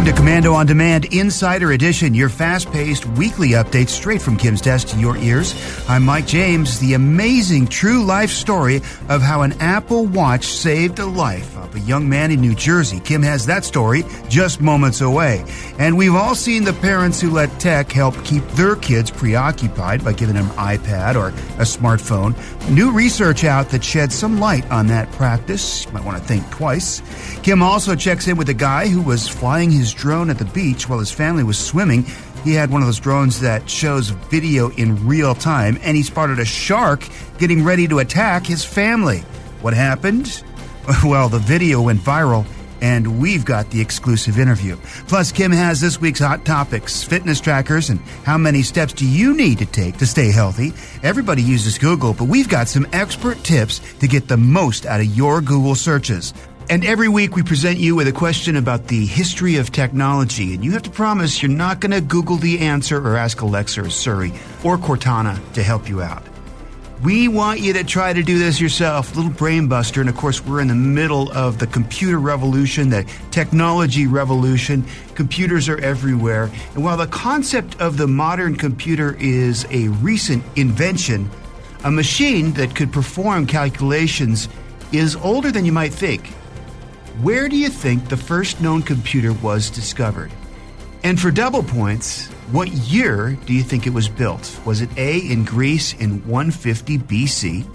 Welcome to Komando on Demand Insider Edition, your fast paced weekly update straight from Kim's desk to your ears. I'm Mike James, the amazing true life story of how an Apple Watch saved a life of a young man in New Jersey. Kim has that story just moments away. And we've all seen the parents who let tech help keep their kids preoccupied by giving them an iPad or a smartphone. New research out that sheds some light on that practice. You might want to think twice. Kim also checks in with a guy who was flying his drone at the beach while his family was swimming. He had one of those drones that shows video in real time, and he spotted a shark getting ready to attack his family. What happened? Well, the video went viral, and we've got the exclusive interview. Plus, Kim has this week's hot topics fitness trackers and how many steps do you need to take to stay healthy. Everybody uses Google, but we've got some expert tips to get the most out of your Google searches. And every week we present you with a question about the history of technology, and you have to promise you're not going to Google the answer or ask Alexa or Siri or Cortana to help you out. We want you to try to do this yourself, little brain buster. And of course, we're in the middle of the computer revolution, the technology revolution. Computers are everywhere. And while the concept of the modern computer is a recent invention, a machine that could perform calculations is older than you might think. Where do you think the first known computer was discovered? And for double points, what year do you think it was built? Was it A, in Greece in 150 BC?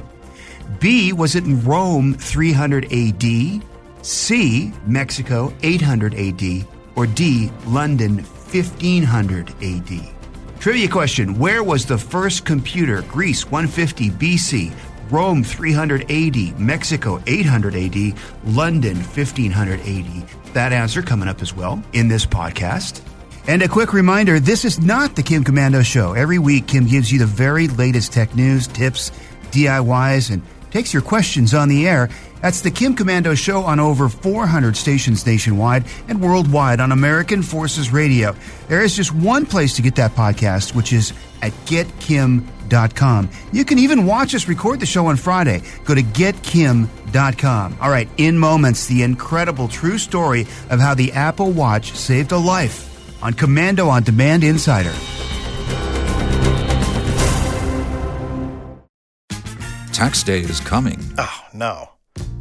B, was it in Rome 300 AD? C, Mexico 800 AD? Or D, London 1500 AD? Trivia question Where was the first computer? Greece 150 BC, Rome 300 AD, Mexico 800 AD, London 1500 AD. That answer coming up as well in this podcast. And a quick reminder this is not the Kim Komando Show. Every week, Kim gives you the very latest tech news, tips, DIYs, and takes your questions on the air. That's the Kim Komando Show on over 400 stations nationwide and worldwide on American Forces Radio. There is just one place to get that podcast, which is at getkim.com. You can even watch us record the show on Friday. Go to getkim.com. All right, in moments, the incredible true story of how the Apple Watch saved a life on Komando on Demand Insider. Tax day is coming. Oh, no.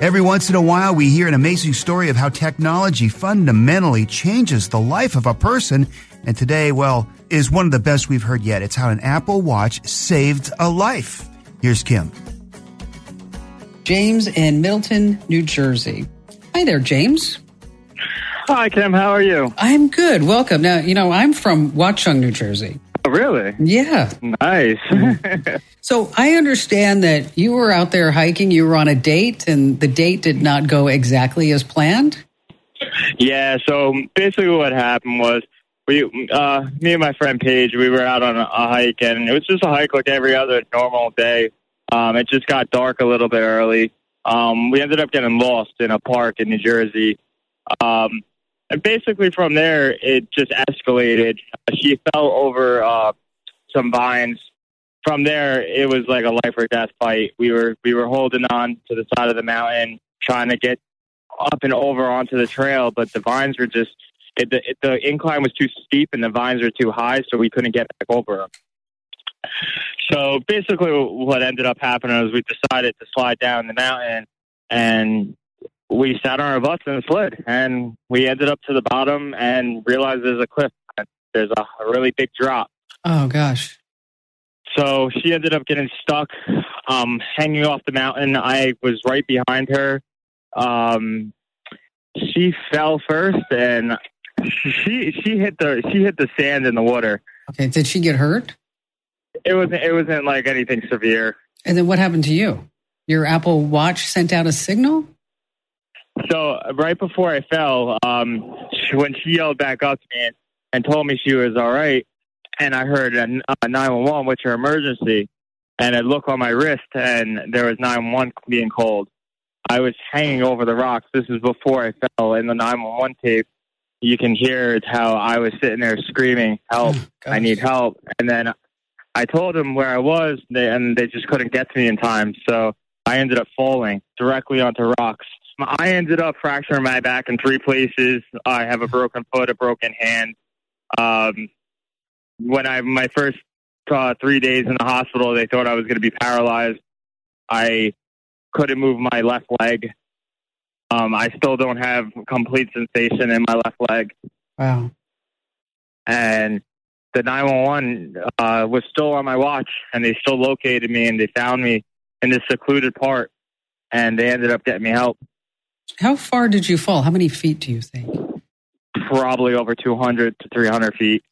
Every once in a while, we hear an amazing story of how technology fundamentally changes the life of a person. And today, well, is one of the best we've heard yet. It's how an Apple Watch saved a life. Here's Kim. James in Middletown, New Jersey. Hi there, James. Hi, Kim. How are you? I'm good. Welcome. Now, you know, I'm from Watchung, New Jersey. Oh, really? Yeah. Nice. So I understand that you were out there hiking, you were on a date, and the date did not go exactly as planned. yeah. So basically, what happened was we, uh, me and my friend Paige, we were out on a, a hike, and it was just a hike like every other normal day. Um, it just got dark a little bit early. Um, we ended up getting lost in a park in New Jersey. Um, and basically, from there, it just escalated. She fell over uh, some vines. From there, it was like a life or death fight. We were we were holding on to the side of the mountain, trying to get up and over onto the trail, but the vines were just it, the, it, the incline was too steep and the vines were too high, so we couldn't get back over them. So basically, what ended up happening was we decided to slide down the mountain, and we sat on our butts and slid, and we ended up to the bottom and realized there's a cliff. There's a, a really big drop. Oh, gosh. So she ended up getting stuck, um, hanging off the mountain. I was right behind her. Um, she fell first, and she she hit the she hit the sand in the water. Okay. Did she get hurt? It wasn't it wasn't like anything severe. And then what happened to you? Your Apple Watch sent out a signal? So right before I fell, um, she, when she yelled back up to me and, told me she was all right, and I heard a, a 911, which are emergency, and I look on my wrist, and there was 911 being called. I was hanging over the rocks. This is before I fell. In the 911 tape, you can hear how I was sitting there screaming, "Help! Oh, I need help!" And then I told them where I was, they, and they just couldn't get to me in time. So I ended up falling directly onto rocks. I ended up fracturing my back in three places. I have a broken foot, a broken hand. Um, when I my first uh, three days in the hospital, they thought I was going to be paralyzed. I couldn't move my left leg. Um, I still don't have complete sensation in my left leg, Wow. and the 911 uh, was still on my watch, and they still located me, and they found me in this secluded part, and they ended up getting me help. How far did you fall? How many feet do you think? Probably over 200 to 300 feet.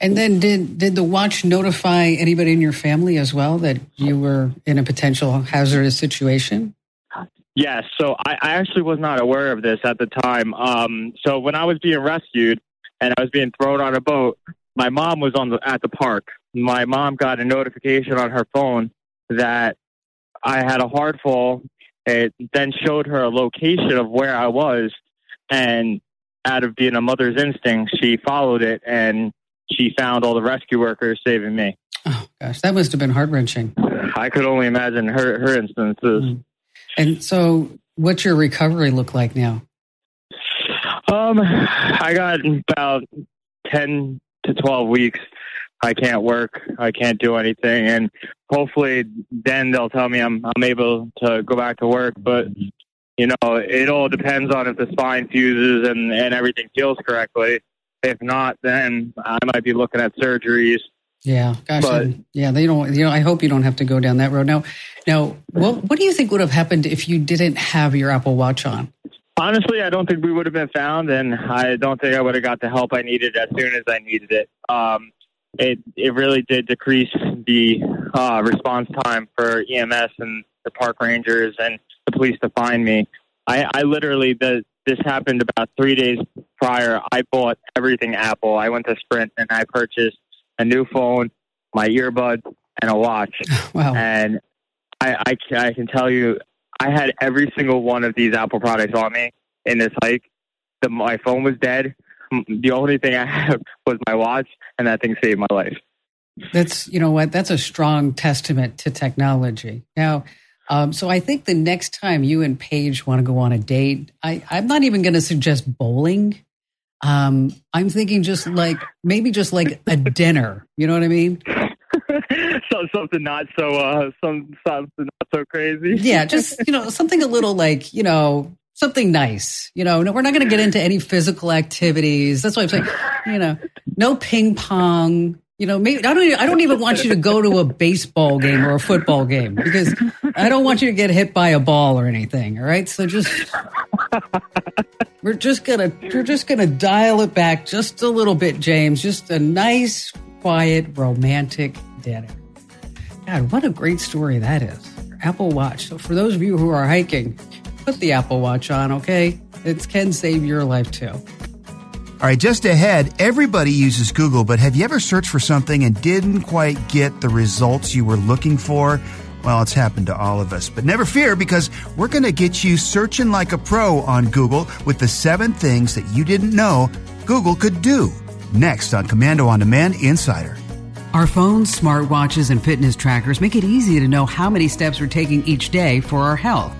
And then did did the watch notify anybody in your family as well that you were in a potential hazardous situation? Yes. So I, I actually was not aware of this at the time. Um, so when I was being rescued and I was being thrown on a boat, my mom was on the at the park. My mom got a notification on her phone that I had a hard fall. It then showed her a location of where I was, and out of being a mother's instinct, she followed it and she found all the rescue workers saving me. Oh gosh, that must have been heart wrenching. I could only imagine her her instances. Mm. And so, what's your recovery look like now? Um, I got about ten to twelve weeks. I can't work. I can't do anything, and hopefully, then they'll tell me I'm I'm able to go back to work. But you know, it all depends on if the spine fuses and and everything heals correctly. If not, then I might be looking at surgeries. Yeah, gosh, But- yeah. They don't. You know, I hope you don't have to go down that road. Now, now, what what do you think would have happened if you didn't have your Apple Watch on? Honestly, I don't think we would have been found, and I don't think I would have got the help I needed as soon as I needed it. Um, it it really did decrease the uh, response time for EMS and the park rangers and the police to find me. I, I literally the this happened about three days prior. I bought everything Apple. I went to Sprint and I purchased a new phone, my earbud, and a watch Wow. and I, I, I can tell you, I had every single one of these Apple products on me in this hike. The, my phone was dead. The only thing I had was my watch, and that thing saved my life. That's you know what? That's a strong testament to technology. Now, um, so I think the next time you and Paige want to go on a date, I, I'm not even going to suggest bowling. Um, I'm thinking just like maybe just like a dinner. You know what I mean? so something not so uh, some something not so crazy. Yeah, just you know something a little like you know something nice. You know, no, we're not going to get into any physical activities. That's why I'm saying, you know, no ping pong. You know, maybe I don't. I don't even want you to go to a baseball game or a football game because I don't want you to get hit by a ball or anything. All right, so just we're just gonna we're just gonna dial it back just a little bit, James. Just a nice, quiet, romantic dinner. God, what a great story that is. Apple Watch. So for those of you who are hiking, put the Apple Watch on, okay? It can save your life too. All right, just ahead, everybody uses Google, but have you ever searched for something and didn't quite get the results you were looking for? Well, it's happened to all of us. But never fear because we're going to get you searching like a pro on Google with the seven things that you didn't know Google could do. Next on Komando on Demand Insider. Our phones, smartwatches, and fitness trackers make it easy to know how many steps we're taking each day for our health.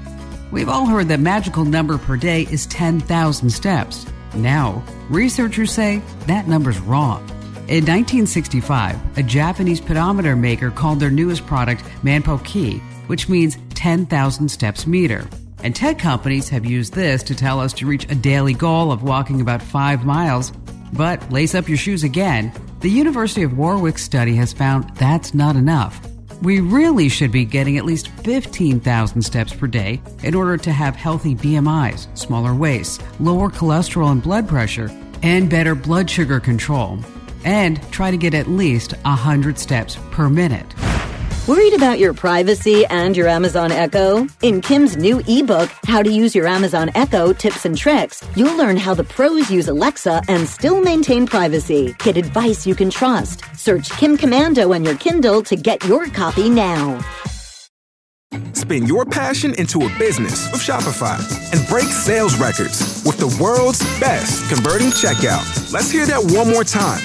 We've all heard the magical number per day is 10,000 steps. Now, researchers say that number's wrong. In 1965, a Japanese pedometer maker called their newest product Manpo-kei, which means 10,000 steps meter. And tech companies have used this to tell us to reach a daily goal of walking about five miles. But lace up your shoes again. The University of Warwick study has found that's not enough. We really should be getting at least 15,000 steps per day in order to have healthy BMIs, smaller waists, lower cholesterol and blood pressure, and better blood sugar control. And try to get at least 100 steps per minute. Worried about your privacy and your Amazon Echo? In Kim's new ebook, How to Use Your Amazon Echo Tips and Tricks, you'll learn how the pros use Alexa and still maintain privacy. Get advice you can trust. Search Kim Komando on your Kindle to get your copy now. Spin your passion into a business with Shopify and break sales records with the world's best converting checkout. Let's hear that one more time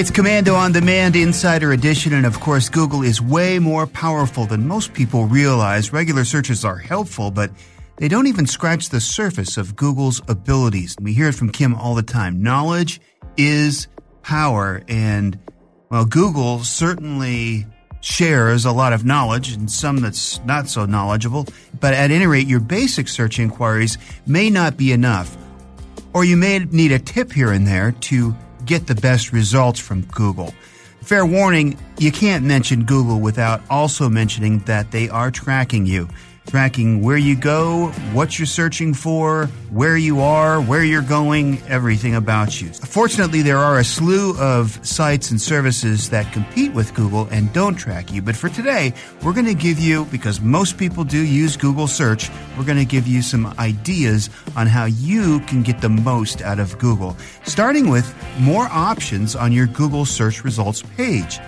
It's Komando on Demand Insider Edition, and of course, Google is way more powerful than most people realize. Regular searches are helpful, but they don't even scratch the surface of Google's abilities. We hear it from Kim all the time. Knowledge is power, and well, Google certainly shares a lot of knowledge and some that's not so knowledgeable, but at any rate, your basic search inquiries may not be enough, or you may need a tip here and there to get the best results from Google. Fair warning, you can't mention Google without also mentioning that they are tracking you tracking where you go, what you're searching for, where you are, where you're going, everything about you. Fortunately, there are a slew of sites and services that compete with Google and don't track you. But for today, we're going to give you, because most people do use Google search, we're going to give you some ideas on how you can get the most out of Google, starting with more options on your Google search results page.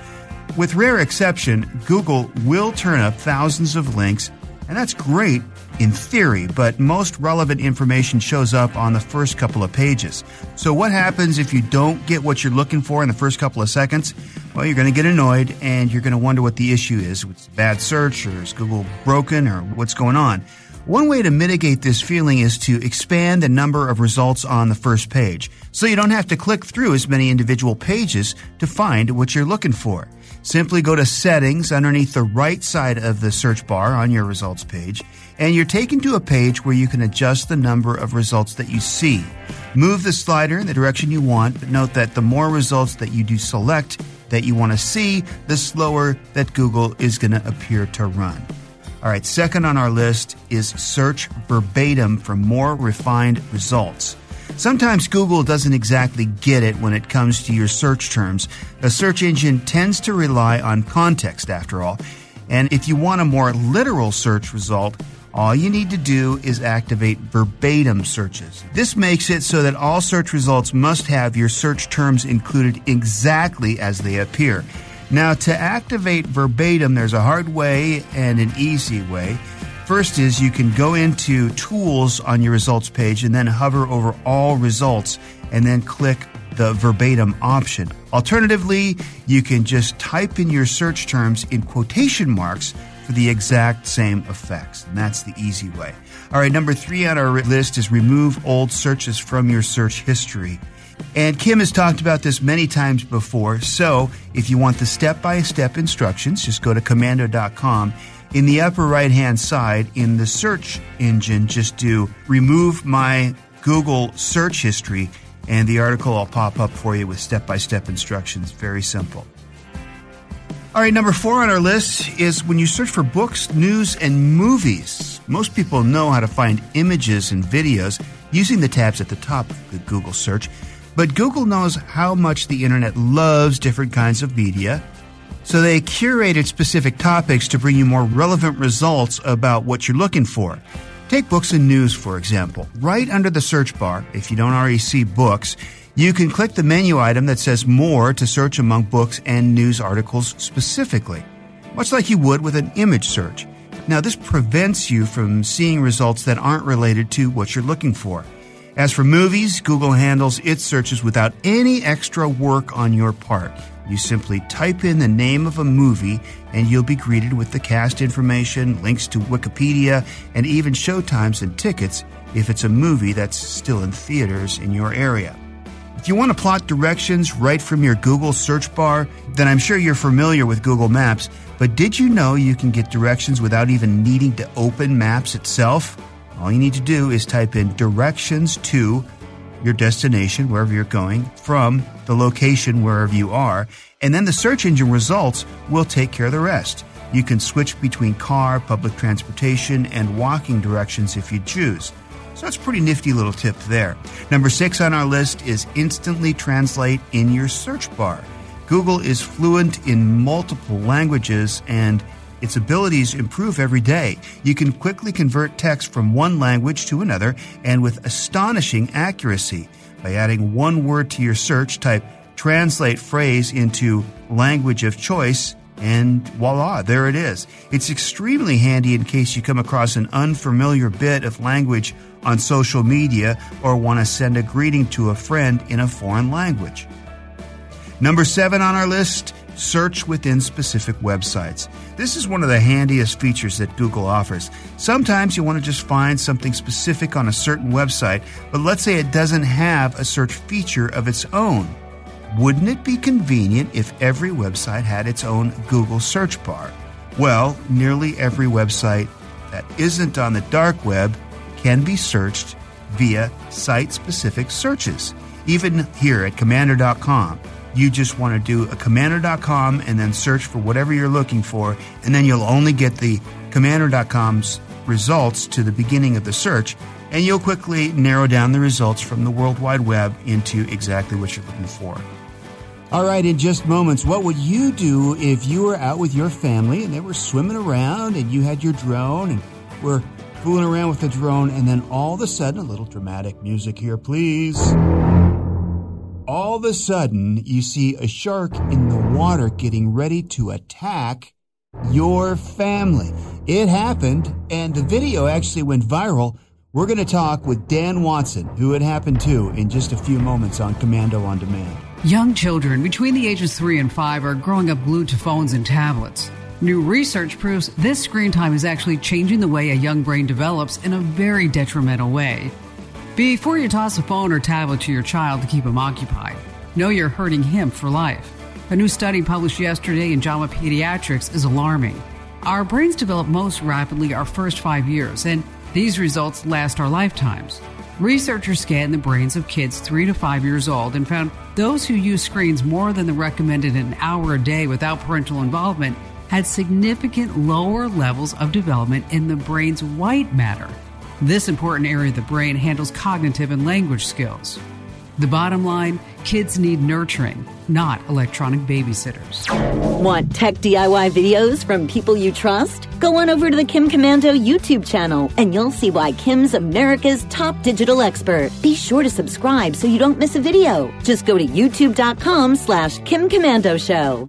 With rare exception, Google will turn up thousands of links and that's great in theory, but most relevant information shows up on the first couple of pages. So, what happens if you don't get what you're looking for in the first couple of seconds? Well, you're going to get annoyed and you're going to wonder what the issue is. It's bad search, or is Google broken, or what's going on? One way to mitigate this feeling is to expand the number of results on the first page, so you don't have to click through as many individual pages to find what you're looking for. Simply go to Settings underneath the right side of the search bar on your results page, and you're taken to a page where you can adjust the number of results that you see. Move the slider in the direction you want, but note that the more results that you do select that you want to see, the slower that Google is going to appear to run. All right, second on our list is search verbatim for more refined results. Sometimes Google doesn't exactly get it when it comes to your search terms. A search engine tends to rely on context, after all. And if you want a more literal search result, all you need to do is activate verbatim searches. This makes it so that all search results must have your search terms included exactly as they appear. Now, to activate verbatim, there's a hard way and an easy way. First is you can go into tools on your results page and then hover over all results and then click the verbatim option. Alternatively, you can just type in your search terms in quotation marks for the exact same effects. And that's the easy way. All right, number three on our list is remove old searches from your search history. And Kim has talked about this many times before. So if you want the step by step instructions, just go to komando.com in the upper right hand side, in the search engine, just do remove my Google search history, and the article will pop up for you with step by step instructions. Very simple. All right, number four on our list is when you search for books, news, and movies. Most people know how to find images and videos using the tabs at the top of the Google search, but Google knows how much the internet loves different kinds of media so they curated specific topics to bring you more relevant results about what you're looking for. Take books and news, for example. Right under the search bar, if you don't already see books, you can click the menu item that says More to search among books and news articles specifically, much like you would with an image search. Now, this prevents you from seeing results that aren't related to what you're looking for. As for movies, Google handles its searches without any extra work on your part. You simply type in the name of a movie and you'll be greeted with the cast information, links to Wikipedia, and even showtimes and tickets if it's a movie that's still in theaters in your area. If you want to plot directions right from your Google search bar, then I'm sure you're familiar with Google Maps. But did you know you can get directions without even needing to open Maps itself? All you need to do is type in directions to your destination, wherever you're going, from the location, wherever you are, and then the search engine results will take care of the rest. You can switch between car, public transportation, and walking directions if you choose. So that's a pretty nifty little tip there. Number six on our list is instantly translate in your search bar. Google is fluent in multiple languages and its abilities improve every day. You can quickly convert text from one language to another and with astonishing accuracy. By adding one word to your search, type translate phrase into language of choice, and voila, there it is. It's extremely handy in case you come across an unfamiliar bit of language on social media or want to send a greeting to a friend in a foreign language. Number seven on our list search within specific websites. This is one of the handiest features that Google offers. Sometimes you want to just find something specific on a certain website, but let's say it doesn't have a search feature of its own. Wouldn't it be convenient if every website had its own Google search bar? Well, nearly every website that isn't on the dark web can be searched via site specific searches. Even here at komando.com, you just want to do a komando.com and then search for whatever you're looking for, and then you'll only get the komando.com's results to the beginning of the search, and you'll quickly narrow down the results from the World Wide Web into exactly what you're looking for. All right, in just moments, what would you do if you were out with your family and they were swimming around and you had your drone and were fooling around with the drone, and then all of a sudden, a little dramatic music here, please all of a sudden you see a shark in the water getting ready to attack your family. It happened, and the video actually went viral. We're going to talk with Dan Watson, who it happened to, in just a few moments on Komando on Demand. Young children between the ages 3 and 5 are growing up glued to phones and tablets. New research proves this screen time is actually changing the way a young brain develops in a very detrimental way. Before you toss a phone or tablet to your child to keep him occupied, know you're hurting him for life. A new study published yesterday in JAMA Pediatrics is alarming. Our brains develop most rapidly our first five years, and these results last our lifetimes. Researchers scanned the brains of kids three to five years old and found those who use screens more than the recommended an hour a day without parental involvement had significant lower levels of development in the brain's white matter this important area of the brain handles cognitive and language skills. The bottom line kids need nurturing, not electronic babysitters. Want tech DIY videos from people you trust? Go on over to the Kim Komando YouTube channel and you'll see why Kim's America's top digital expert. Be sure to subscribe so you don't miss a video. Just go to youtube.com slash Kim Komando Show.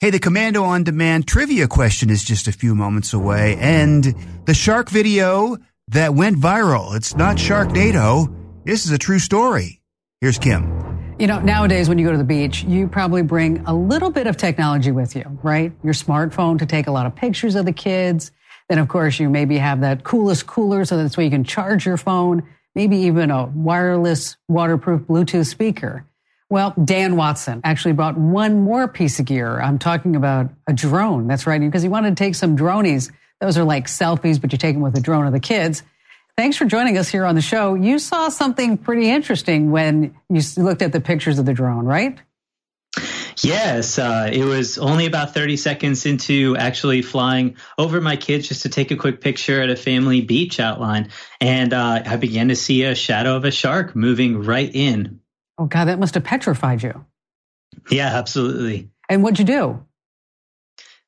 Hey, the Komando on Demand trivia question is just a few moments away, and the shark video that went viral. It's not Sharknado. This is a true story. Here's Kim. You know, nowadays when you go to the beach, you probably bring a little bit of technology with you, right? Your smartphone to take a lot of pictures of the kids. Then, of course, you maybe have that coolest cooler so that's where you can charge your phone, maybe even a wireless, waterproof Bluetooth speaker. Well, Dan Watson actually brought one more piece of gear. I'm talking about a drone. That's right, because he wanted to take some dronies. Those are like selfies, but you take them with a drone of the kids. Thanks for joining us here on the show. You saw something pretty interesting when you looked at the pictures of the drone, right? Yes, uh, it was only about 30 seconds into actually flying over my kids just to take a quick picture at a family beach outline. And uh, I began to see a shadow of a shark moving right in. Oh, God, that must have petrified you. Yeah, absolutely. And what'd you do?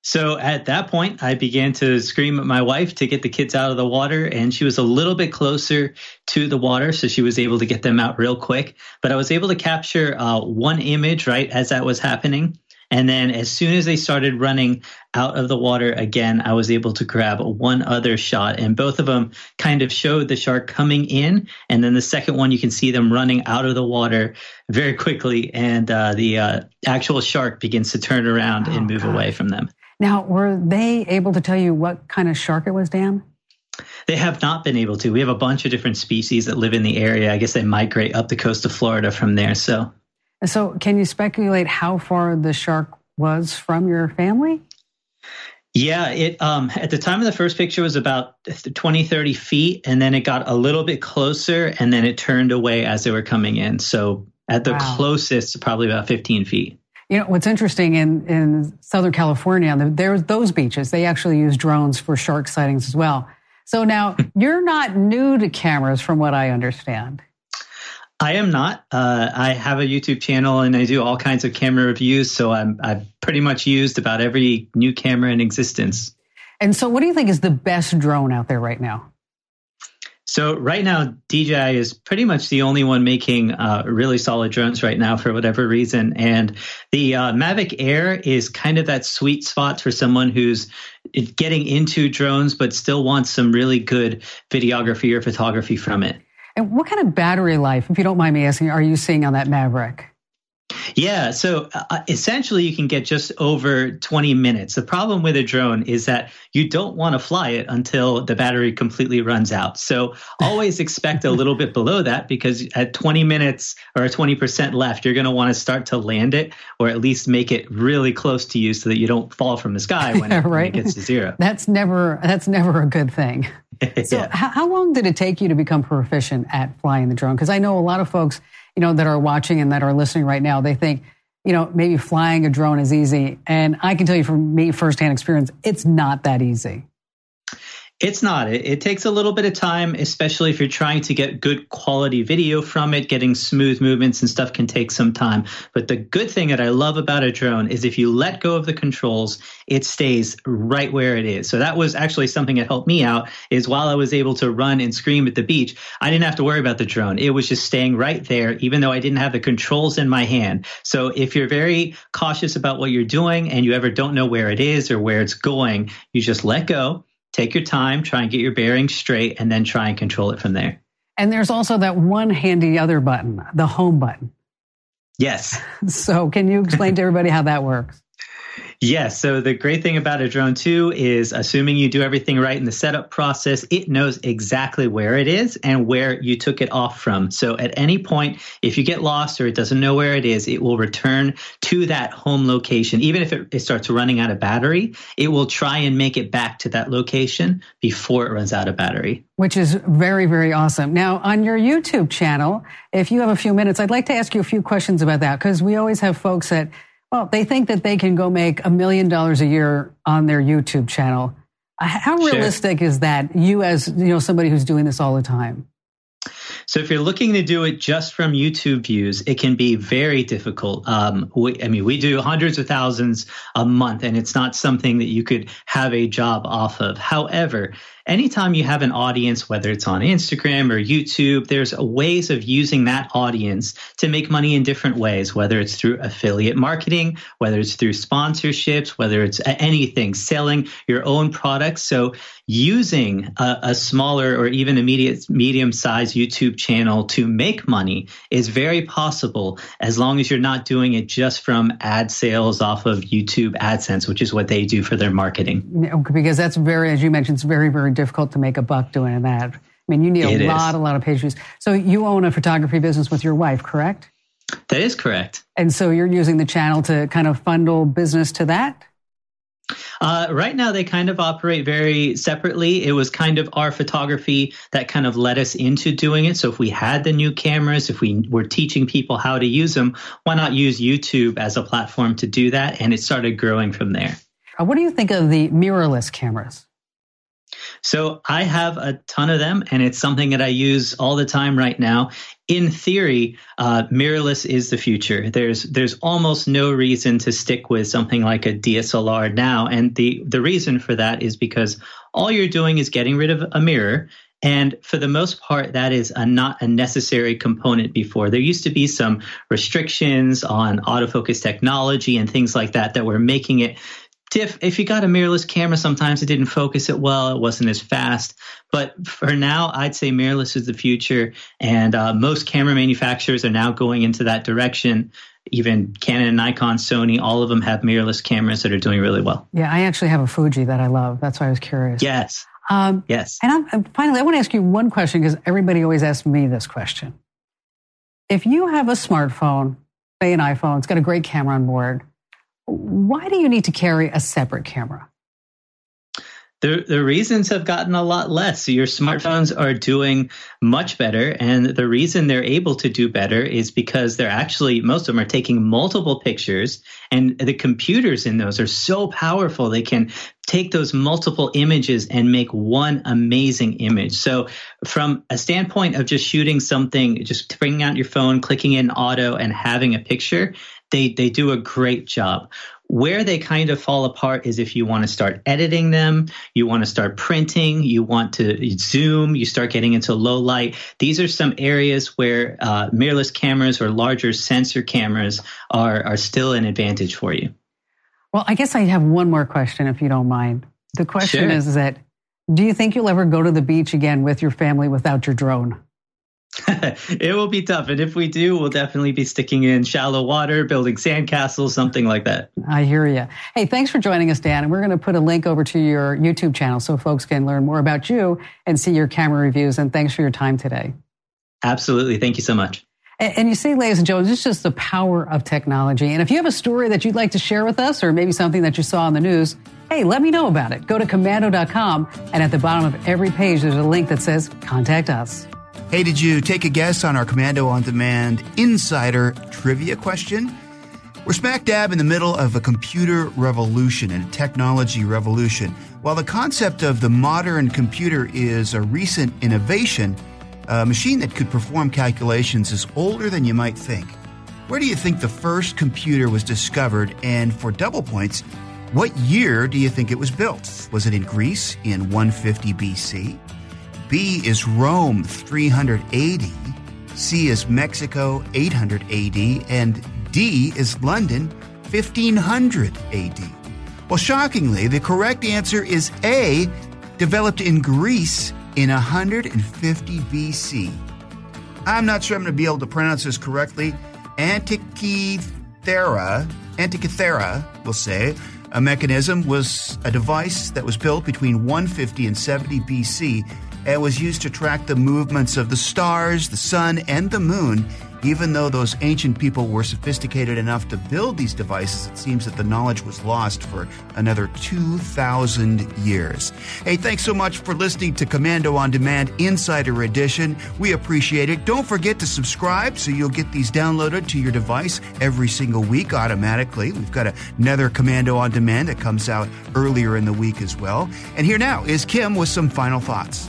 So at that point, I began to scream at my wife to get the kids out of the water, and she was a little bit closer to the water, so she was able to get them out real quick. But I was able to capture uh, one image right as that was happening. And then as soon as they started running out of the water again, I was able to grab one other shot. And both of them kind of showed the shark coming in. And then the second one, you can see them running out of the water very quickly. And uh, the uh, actual shark begins to turn around oh, and move God. away from them. Now, were they able to tell you what kind of shark it was, Dan? They have not been able to. We have a bunch of different species that live in the area. I guess they migrate up the coast of Florida from there. So, so can you speculate how far the shark was from your family? Yeah, it um, at the time of the first picture was about 20, 30 feet, and then it got a little bit closer, and then it turned away as they were coming in. So at the wow. closest, probably about 15 feet. You know, what's interesting in, in Southern California, there's those beaches, they actually use drones for shark sightings as well. So now you're not new to cameras from what I understand. I am not. Uh, I have a YouTube channel and I do all kinds of camera reviews. So I'm, I've pretty much used about every new camera in existence. And so, what do you think is the best drone out there right now? So right now, DJI is pretty much the only one making uh, really solid drones right now for whatever reason. And the uh, Mavic Air is kind of that sweet spot for someone who's getting into drones but still wants some really good videography or photography from it. And what kind of battery life, if you don't mind me asking, are you seeing on that Maverick? Yeah, so uh, essentially you can get just over 20 minutes. The problem with a drone is that you don't want to fly it until the battery completely runs out. So always expect a little bit below that because at 20 minutes or 20% left, you're going to want to start to land it or at least make it really close to you so that you don't fall from the sky when, yeah, right. when it gets to zero. That's never that's never a good thing. So yeah. how, how long did it take you to become proficient at flying the drone? Because I know a lot of folks you know, that are watching and that are listening right now, they think, you know, maybe flying a drone is easy. And I can tell you from me firsthand experience, it's not that easy. It's not. It, it, takes a little bit of time, especially if you're trying to get good quality video from it. Getting smooth movements and stuff can take some time. But the good thing that I love about a drone is if you let go of the controls, it stays right where it is. So that was actually something that helped me out is while I was able to run and scream at the beach, I didn't have to worry about the drone. It was just staying right there, even though I didn't have the controls in my hand. So if you're very cautious about what you're doing and you ever don't know where it is or where it's going, you just let go take your time, try and get your bearings straight, and then try and control it from there. And there's also that one handy other button, the home button. Yes. So, can you explain to everybody how that works? Yes. So the great thing about a drone too is assuming you do everything right in the setup process, it knows exactly where it is and where you took it off from. So at any point, if you get lost or it doesn't know where it is, it will return to that home location. Even if it, it starts running out of battery, it will try and make it back to that location before it runs out of battery. Which is very, very awesome. Now, on your YouTube channel, if you have a few minutes, I'd like to ask you a few questions about that because we always have folks that well, they think that they can go make a million dollars a year on their YouTube channel. How realistic sure. is that? You, as you know, somebody who's doing this all the time. So if you're looking to do it just from YouTube views, it can be very difficult. Um, we, I mean, we do hundreds of thousands a month, and it's not something that you could have a job off of. However, anytime you have an audience, whether it's on Instagram or YouTube, there's ways of using that audience to make money in different ways, whether it's through affiliate marketing, whether it's through sponsorships, whether it's anything, selling your own products. So using a, a smaller or even a medium sized YouTube channel to make money is very possible as long as you're not doing it just from ad sales off of YouTube AdSense, which is what they do for their marketing. Because that's very, as you mentioned, it's very, very difficult to make a buck doing that. I mean, you need a it lot, is. a lot of page views. So you own a photography business with your wife, correct? That is correct. And so you're using the channel to kind of fundle business to that? Uh, right now, they kind of operate very separately. It was kind of our photography that kind of led us into doing it. So if we had the new cameras, if we were teaching people how to use them, why not use YouTube as a platform to do that? And it started growing from there. Uh, what do you think of the mirrorless cameras? So I have a ton of them, and it's something that I use all the time right now. In theory, uh, mirrorless is the future. There's there's almost no reason to stick with something like a DSLR now, and the the reason for that is because all you're doing is getting rid of a mirror. And for the most part, that is a, not a necessary component before. There used to be some restrictions on autofocus technology and things like that that were making it Tiff, if you got a mirrorless camera, sometimes it didn't focus it well. It wasn't as fast. But for now, I'd say mirrorless is the future. And uh, most camera manufacturers are now going into that direction. Even Canon, Nikon, Sony, all of them have mirrorless cameras that are doing really well. Yeah, I actually have a Fuji that I love. That's why I was curious. Yes. Um, yes. And I'm, finally, I want to ask you one question because everybody always asks me this question. If you have a smartphone, say an iPhone, it's got a great camera on board, why do you need to carry a separate camera? The, the reasons have gotten a lot less. Your smartphones are doing much better. And the reason they're able to do better is because they're actually, most of them are taking multiple pictures, and the computers in those are so powerful. They can take those multiple images and make one amazing image. So, from a standpoint of just shooting something, just bringing out your phone, clicking in auto, and having a picture, they they do a great job. Where they kind of fall apart is if you want to start editing them, you want to start printing, you want to zoom, you start getting into low light. These are some areas where uh, mirrorless cameras or larger sensor cameras are are still an advantage for you. Well, I guess I have one more question, if you don't mind. The question sure. is that do you think you'll ever go to the beach again with your family without your drone? it will be tough. And if we do, we'll definitely be sticking in shallow water, building sandcastles, something like that. I hear you. Hey, thanks for joining us, Dan. And we're going to put a link over to your YouTube channel so folks can learn more about you and see your camera reviews. And thanks for your time today. Absolutely. Thank you so much. And you see, ladies and gentlemen, it's just the power of technology. And if you have a story that you'd like to share with us, or maybe something that you saw on the news, hey, let me know about it. Go to komando.com, and at the bottom of every page, there's a link that says Contact Us. Hey, did you take a guess on our Komando on Demand Insider trivia question? We're smack dab in the middle of a computer revolution and a technology revolution. While the concept of the modern computer is a recent innovation, a machine that could perform calculations is older than you might think. Where do you think the first computer was discovered? And for double points, what year do you think it was built? Was it in Greece in 150 BC? B is Rome 380, C is Mexico 800 AD, and D is London 1500 AD. Well, shockingly, the correct answer is A, developed in Greece in 150 BC. I'm not sure I'm going to be able to pronounce this correctly. Antikythera, Antikythera, we'll say, a mechanism was a device that was built between 150 and 70 BC and was used to track the movements of the stars, the sun, and the moon. Even though those ancient people were sophisticated enough to build these devices, it seems that the knowledge was lost for another 2,000 years. Hey, thanks so much for listening to Komando on Demand Insider Edition. We appreciate it. Don't forget to subscribe so you'll get these downloaded to your device every single week automatically. We've got another Komando on Demand that comes out earlier in the week as well. And here now is Kim with some final thoughts.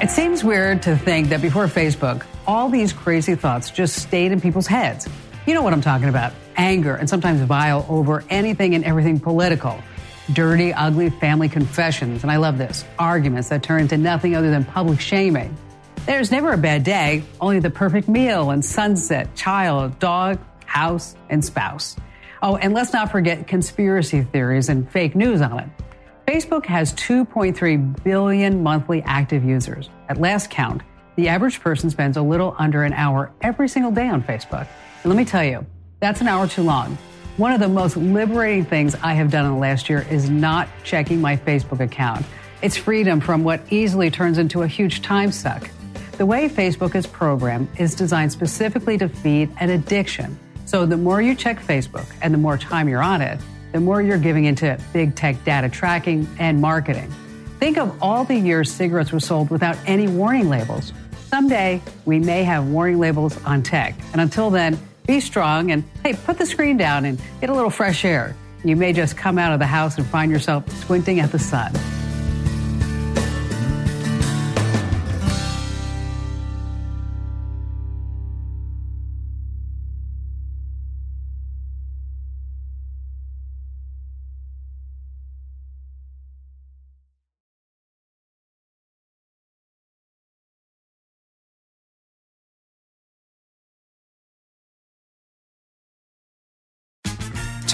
It seems weird to think that before Facebook, all these crazy thoughts just stayed in people's heads. You know what I'm talking about anger and sometimes vile over anything and everything political. Dirty, ugly family confessions, and I love this arguments that turn into nothing other than public shaming. There's never a bad day, only the perfect meal and sunset, child, dog, house, and spouse. Oh, and let's not forget conspiracy theories and fake news on it. Facebook has 2.3 billion monthly active users. At last count, the average person spends a little under an hour every single day on Facebook. And let me tell you, that's an hour too long. One of the most liberating things I have done in the last year is not checking my Facebook account. It's freedom from what easily turns into a huge time suck. The way Facebook is programmed is designed specifically to feed an addiction. So the more you check Facebook and the more time you're on it, the more you're giving into big tech data tracking and marketing. Think of all the years cigarettes were sold without any warning labels. Someday, we may have warning labels on tech. And until then, be strong and hey, put the screen down and get a little fresh air. You may just come out of the house and find yourself squinting at the sun.